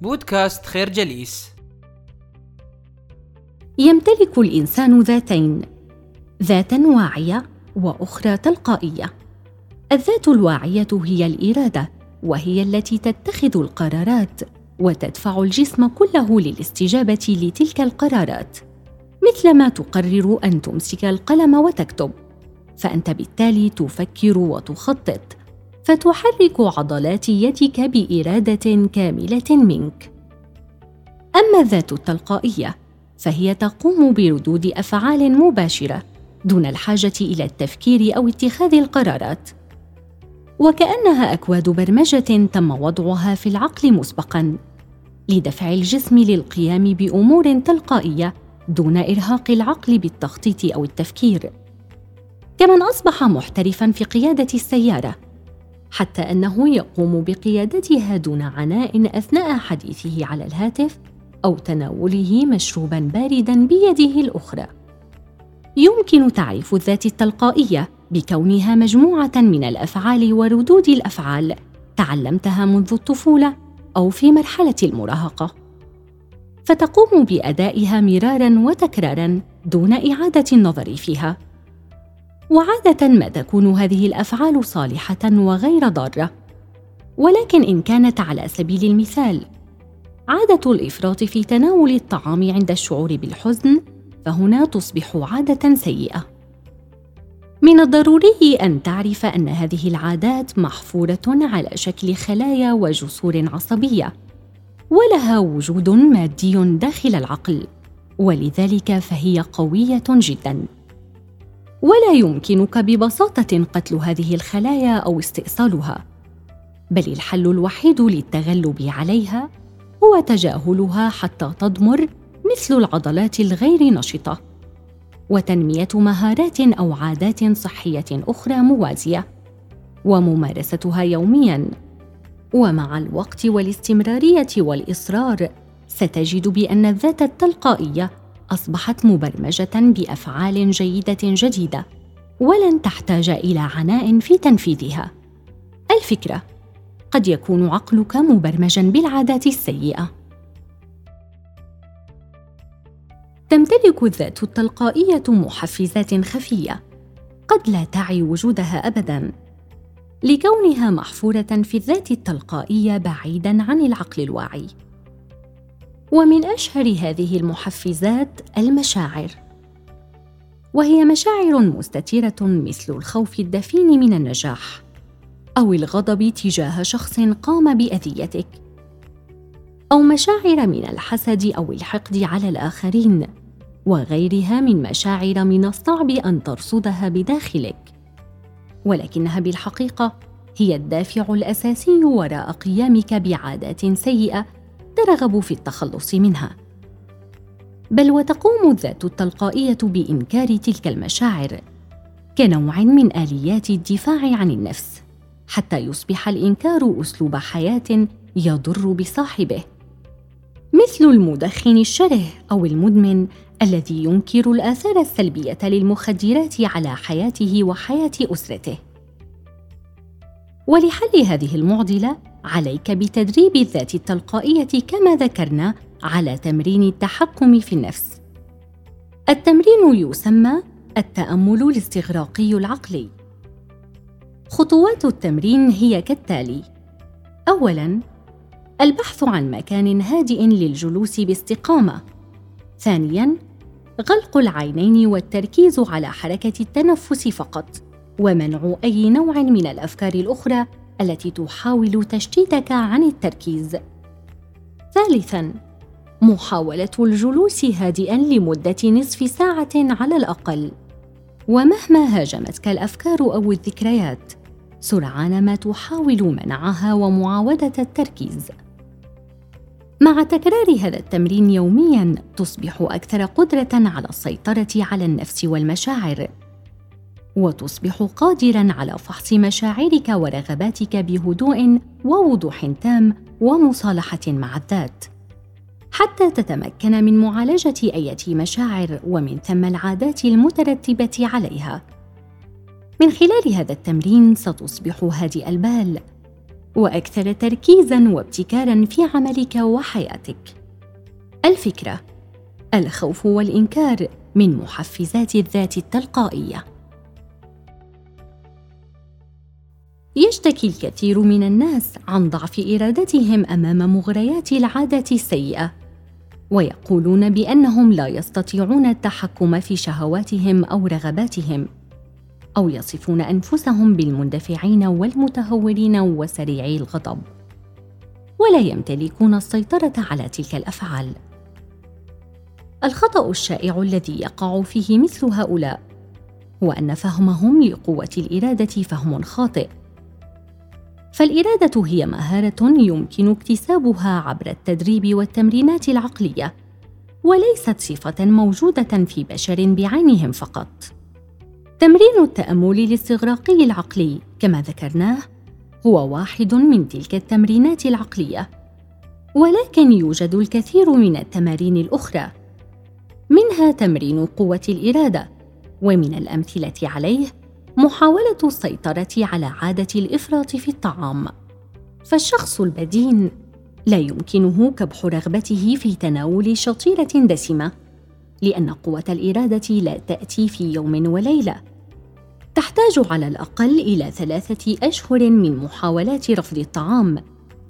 بودكاست خير جليس. يمتلك الإنسان ذاتين ذاتا واعية وأخرى تلقائية. الذات الواعية هي الإرادة وهي التي تتخذ القرارات وتدفع الجسم كله للاستجابة لتلك القرارات. مثلما تقرر أن تمسك القلم وتكتب فأنت بالتالي تفكر وتخطط. فتحرك عضلات يدك بإرادة كاملة منك. أما الذات التلقائية فهي تقوم بردود أفعال مباشرة دون الحاجة إلى التفكير أو اتخاذ القرارات. وكأنها أكواد برمجة تم وضعها في العقل مسبقا لدفع الجسم للقيام بأمور تلقائية دون إرهاق العقل بالتخطيط أو التفكير. كمن أصبح محترفا في قيادة السيارة حتى أنه يقوم بقيادتها دون عناء أثناء حديثه على الهاتف أو تناوله مشروبا باردا بيده الأخرى. يمكن تعريف الذات التلقائية بكونها مجموعة من الأفعال وردود الأفعال تعلمتها منذ الطفولة أو في مرحلة المراهقة. فتقوم بأدائها مرارا وتكرارا دون إعادة النظر فيها. وعادة ما تكون هذه الأفعال صالحة وغير ضارة. ولكن إن كانت على سبيل المثال عادة الإفراط في تناول الطعام عند الشعور بالحزن فهنا تصبح عادة سيئة. من الضروري أن تعرف أن هذه العادات محفورة على شكل خلايا وجسور عصبية ولها وجود مادي داخل العقل ولذلك فهي قوية جدا. ولا يمكنك ببساطة قتل هذه الخلايا أو استئصالها. بل الحل الوحيد للتغلب عليها هو تجاهلها حتى تضمر مثل العضلات الغير نشطة. وتنمية مهارات أو عادات صحية أخرى موازية. وممارستها يوميا. ومع الوقت والاستمرارية والإصرار ستجد بأن الذات التلقائية أصبحت مبرمجة بأفعال جيدة جديدة ولن تحتاج إلى عناء في تنفيذها. الفكرة قد يكون عقلك مبرمجا بالعادات السيئة. تمتلك الذات التلقائية محفزات خفية قد لا تعي وجودها ابدا. لكونها محفورة في الذات التلقائية بعيدا عن العقل الواعي. ومن أشهر هذه المحفزات المشاعر. وهي مشاعر مستتره مثل الخوف الدفين من النجاح أو الغضب تجاه شخص قام بأذيتك أو مشاعر من الحسد أو الحقد على الآخرين وغيرها من مشاعر من الصعب أن ترصدها بداخلك. ولكنها بالحقيقة هي الدافع الأساسي وراء قيامك بعادات سيئة ترغب في التخلص منها. بل وتقوم الذات التلقائية بإنكار تلك المشاعر كنوع من آليات الدفاع عن النفس حتى يصبح الإنكار أسلوب حياة يضر بصاحبه. مثل المدخن الشره أو المدمن الذي ينكر الآثار السلبية للمخدرات على حياته وحياة أسرته. ولحل هذه المعضلة عليك بتدريب الذات التلقائية كما ذكرنا على تمرين التحكم في النفس. التمرين يسمى التأمل الاستغراقي العقلي. خطوات التمرين هي كالتالي اولا البحث عن مكان هادئ للجلوس باستقامة. ثانيا غلق العينين والتركيز على حركة التنفس فقط ومنع أي نوع من الأفكار الأخرى التي تحاول تشتيتك عن التركيز. ثالثا محاولة الجلوس هادئا لمدة نصف ساعة على الأقل. ومهما هاجمتك الأفكار أو الذكريات سرعان ما تحاول منعها ومعاودة التركيز. مع تكرار هذا التمرين يوميا تصبح أكثر قدرة على السيطرة على النفس والمشاعر. وتصبح قادرا على فحص مشاعرك ورغباتك بهدوء ووضوح تام ومصالحة مع الذات. حتى تتمكن من معالجة إيه مشاعر ومن ثم العادات المترتبة عليها. من خلال هذا التمرين ستصبح هادئ البال وأكثر تركيزا وابتكارا في عملك وحياتك. الفكرة الخوف والإنكار من محفزات الذات التلقائية. يشتكي الكثير من الناس عن ضعف إرادتهم أمام مغريات العادة السيئة. ويقولون بأنهم لا يستطيعون التحكم في شهواتهم أو رغباتهم أو يصفون أنفسهم بالمندفعين والمتهورين وسريعي الغضب. ولا يمتلكون السيطرة على تلك الأفعال. الخطأ الشائع الذي يقع فيه مثل هؤلاء هو ان فهمهم لقوة الإرادة فهم خاطئ. فالإرادة هي مهارة يمكن اكتسابها عبر التدريب والتمرينات العقلية وليست صفة موجودة في بشر بعينهم فقط. تمرين التأمل الاستغراقي العقلي كما ذكرناه هو واحد من تلك التمرينات العقلية ولكن يوجد الكثير من التمارين الأخرى. منها تمرين قوة الإرادة ومن الأمثلة عليه محاولة السيطرة على عادة الإفراط في الطعام. فالشخص البدين لا يمكنه كبح رغبته في تناول شطيرة دسمة لأن قوة الإرادة لا تأتي في يوم وليلة. تحتاج على الأقل إلى ثلاثة أشهر من محاولات رفض الطعام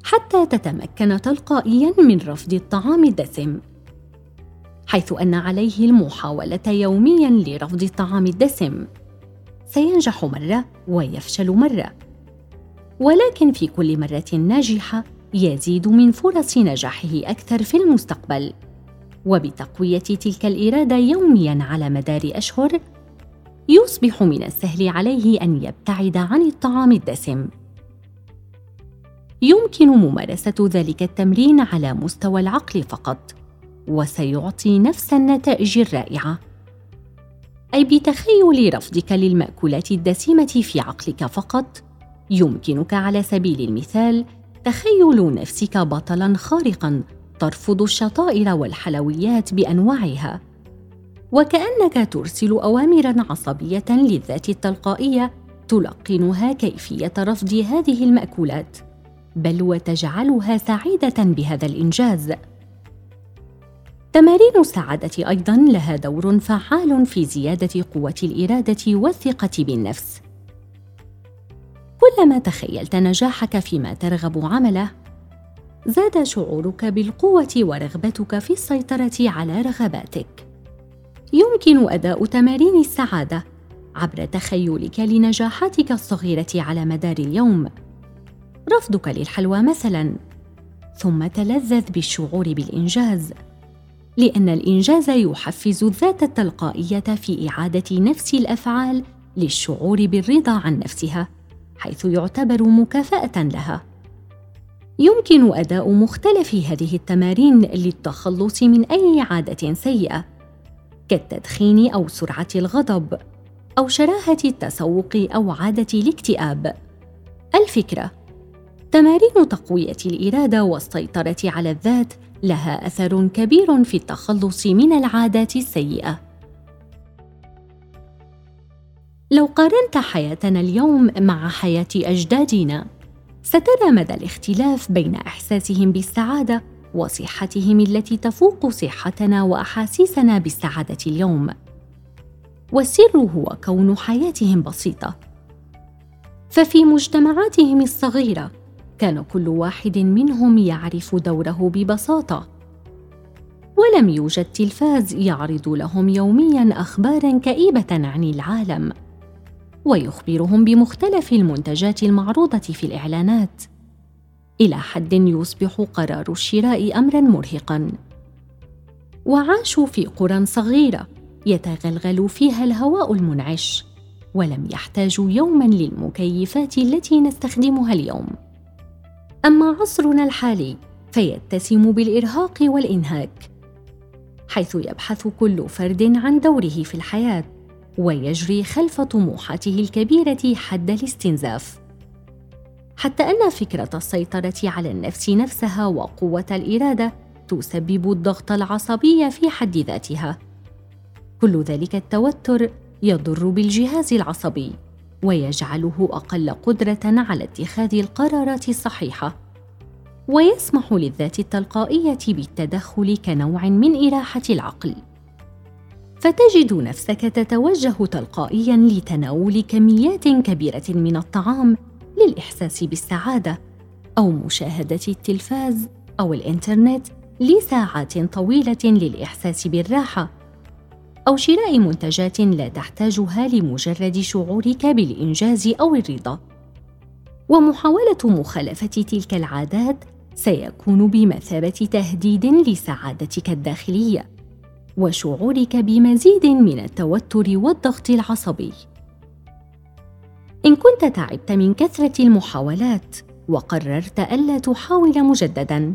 حتى تتمكن تلقائيا من رفض الطعام الدسم. حيث أن عليه المحاولة يوميا لرفض الطعام الدسم. سينجح مرة ويفشل مرة. ولكن في كل مرة ناجحة يزيد من فرص نجاحه أكثر في المستقبل. وبتقوية تلك الإرادة يوميا على مدار أشهر يصبح من السهل عليه أن يبتعد عن الطعام الدسم. يمكن ممارسة ذلك التمرين على مستوى العقل فقط وسيعطي نفس النتائج الرائعه أي بتخيل رفضك للمأكولات الدسمة في عقلك فقط؟ يمكنك على سبيل المثال تخيل نفسك بطلا خارقا ترفض الشطائر والحلويات بأنواعها. وكأنك ترسل اوامرا عصبية للذات التلقائية تلقنها كيفية رفض هذه المأكولات بل وتجعلها سعيدة بهذا الإنجاز. تمارين السعاده أيضا لها دور فعال في زيادة قوة الإرادة والثقة بالنفس. كلما تخيلت نجاحك فيما ترغب عمله زاد شعورك بالقوة ورغبتك في السيطرة على رغباتك. يمكن أداء تمارين السعادة عبر تخيلك لنجاحاتك الصغيرة على مدار اليوم. رفضك للحلوى مثلا ثم تلذذ بالشعور بالإنجاز. لأن الإنجاز يحفز الذات التلقائية في إعادة نفس الأفعال للشعور بالرضا عن نفسها حيث يعتبر مكافأة لها. يمكن أداء مختلف هذه التمارين للتخلص من أي عادة سيئة كالتدخين أو سرعة الغضب أو شراهة التسوق أو عادة الاكتئاب. الفكرة تمارين تقوية الإرادة والسيطرة على الذات لها أثر كبير في التخلص من العادات السيئة. لو قارنت حياتنا اليوم مع حياة أجدادنا سترى مدى الاختلاف بين إحساسهم بالسعادة وصحتهم التي تفوق صحتنا وأحاسيسنا بالسعادة اليوم. والسر هو كون حياتهم بسيطة. ففي مجتمعاتهم الصغيرة كان كل واحد منهم يعرف دوره ببساطة. ولم يوجد تلفاز يعرض لهم يوميا اخبارا كئيبة عن العالم ويخبرهم بمختلف المنتجات المعروضة في الإعلانات. إلى حد يصبح قرار الشراء امرا مرهقا. وعاشوا في قرى صغيرة يتغلغل فيها الهواء المنعش ولم يحتاجوا يوما للمكيفات التي نستخدمها اليوم. أما عصرنا الحالي فيتسم بالإرهاق والإنهاك حيث يبحث كل فرد عن دوره في الحياة ويجري خلف طموحاته الكبيرة حد الاستنزاف. حتى أن فكرة السيطرة على النفس نفسها وقوة الإرادة تسبب الضغط العصبي في حد ذاتها. كل ذلك التوتر يضر بالجهاز العصبي. ويجعله أقل قدرة على اتخاذ القرارات الصحيحة. ويسمح للذات التلقائية بالتدخل كنوع من إراحة العقل. فتجد نفسك تتوجه تلقائيا لتناول كميات كبيرة من الطعام للإحساس بالسعادة أو مشاهدة التلفاز أو الإنترنت لساعات طويلة للإحساس بالراحة. أو شراء منتجات لا تحتاجها لمجرد شعورك بالإنجاز أو الرضا. ومحاولة مخالفة تلك العادات سيكون بمثابة تهديد لسعادتك الداخلية وشعورك بمزيد من التوتر والضغط العصبي. إن كنت تعبت من كثرة المحاولات وقررت ألا تحاول مجددا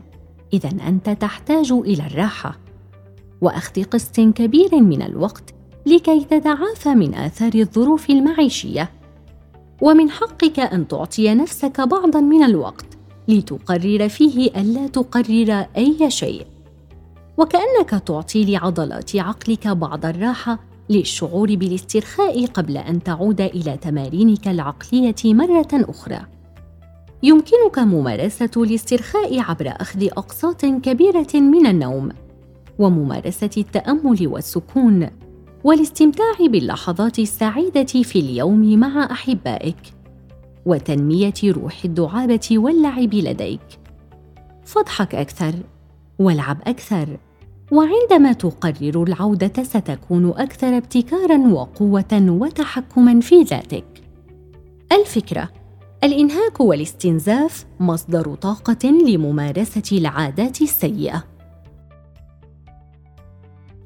اذا أنت تحتاج إلى الراحة. وأخذ قسط كبير من الوقت لكي تتعافى من آثار الظروف المعيشية. ومن حقك أن تعطي نفسك بعضا من الوقت لتقرر فيه الا تقرر أي شيء. وكأنك تعطي لعضلات عقلك بعض الراحة للشعور بالاسترخاء قبل أن تعود إلى تمارينك العقلية مرة أخرى. يمكنك ممارسة الاسترخاء عبر أخذ أقساط كبيرة من النوم. وممارسة التأمل والسكون والاستمتاع باللحظات السعيدة في اليوم مع أحبائك وتنمية روح الدعابة واللعب لديك. فاضحك أكثر والعب أكثر وعندما تقرر العودة ستكون أكثر ابتكارا وقوة وتحكما في ذاتك. الفكرة الإنهاك والاستنزاف مصدر طاقة لممارسة العادات السيئة.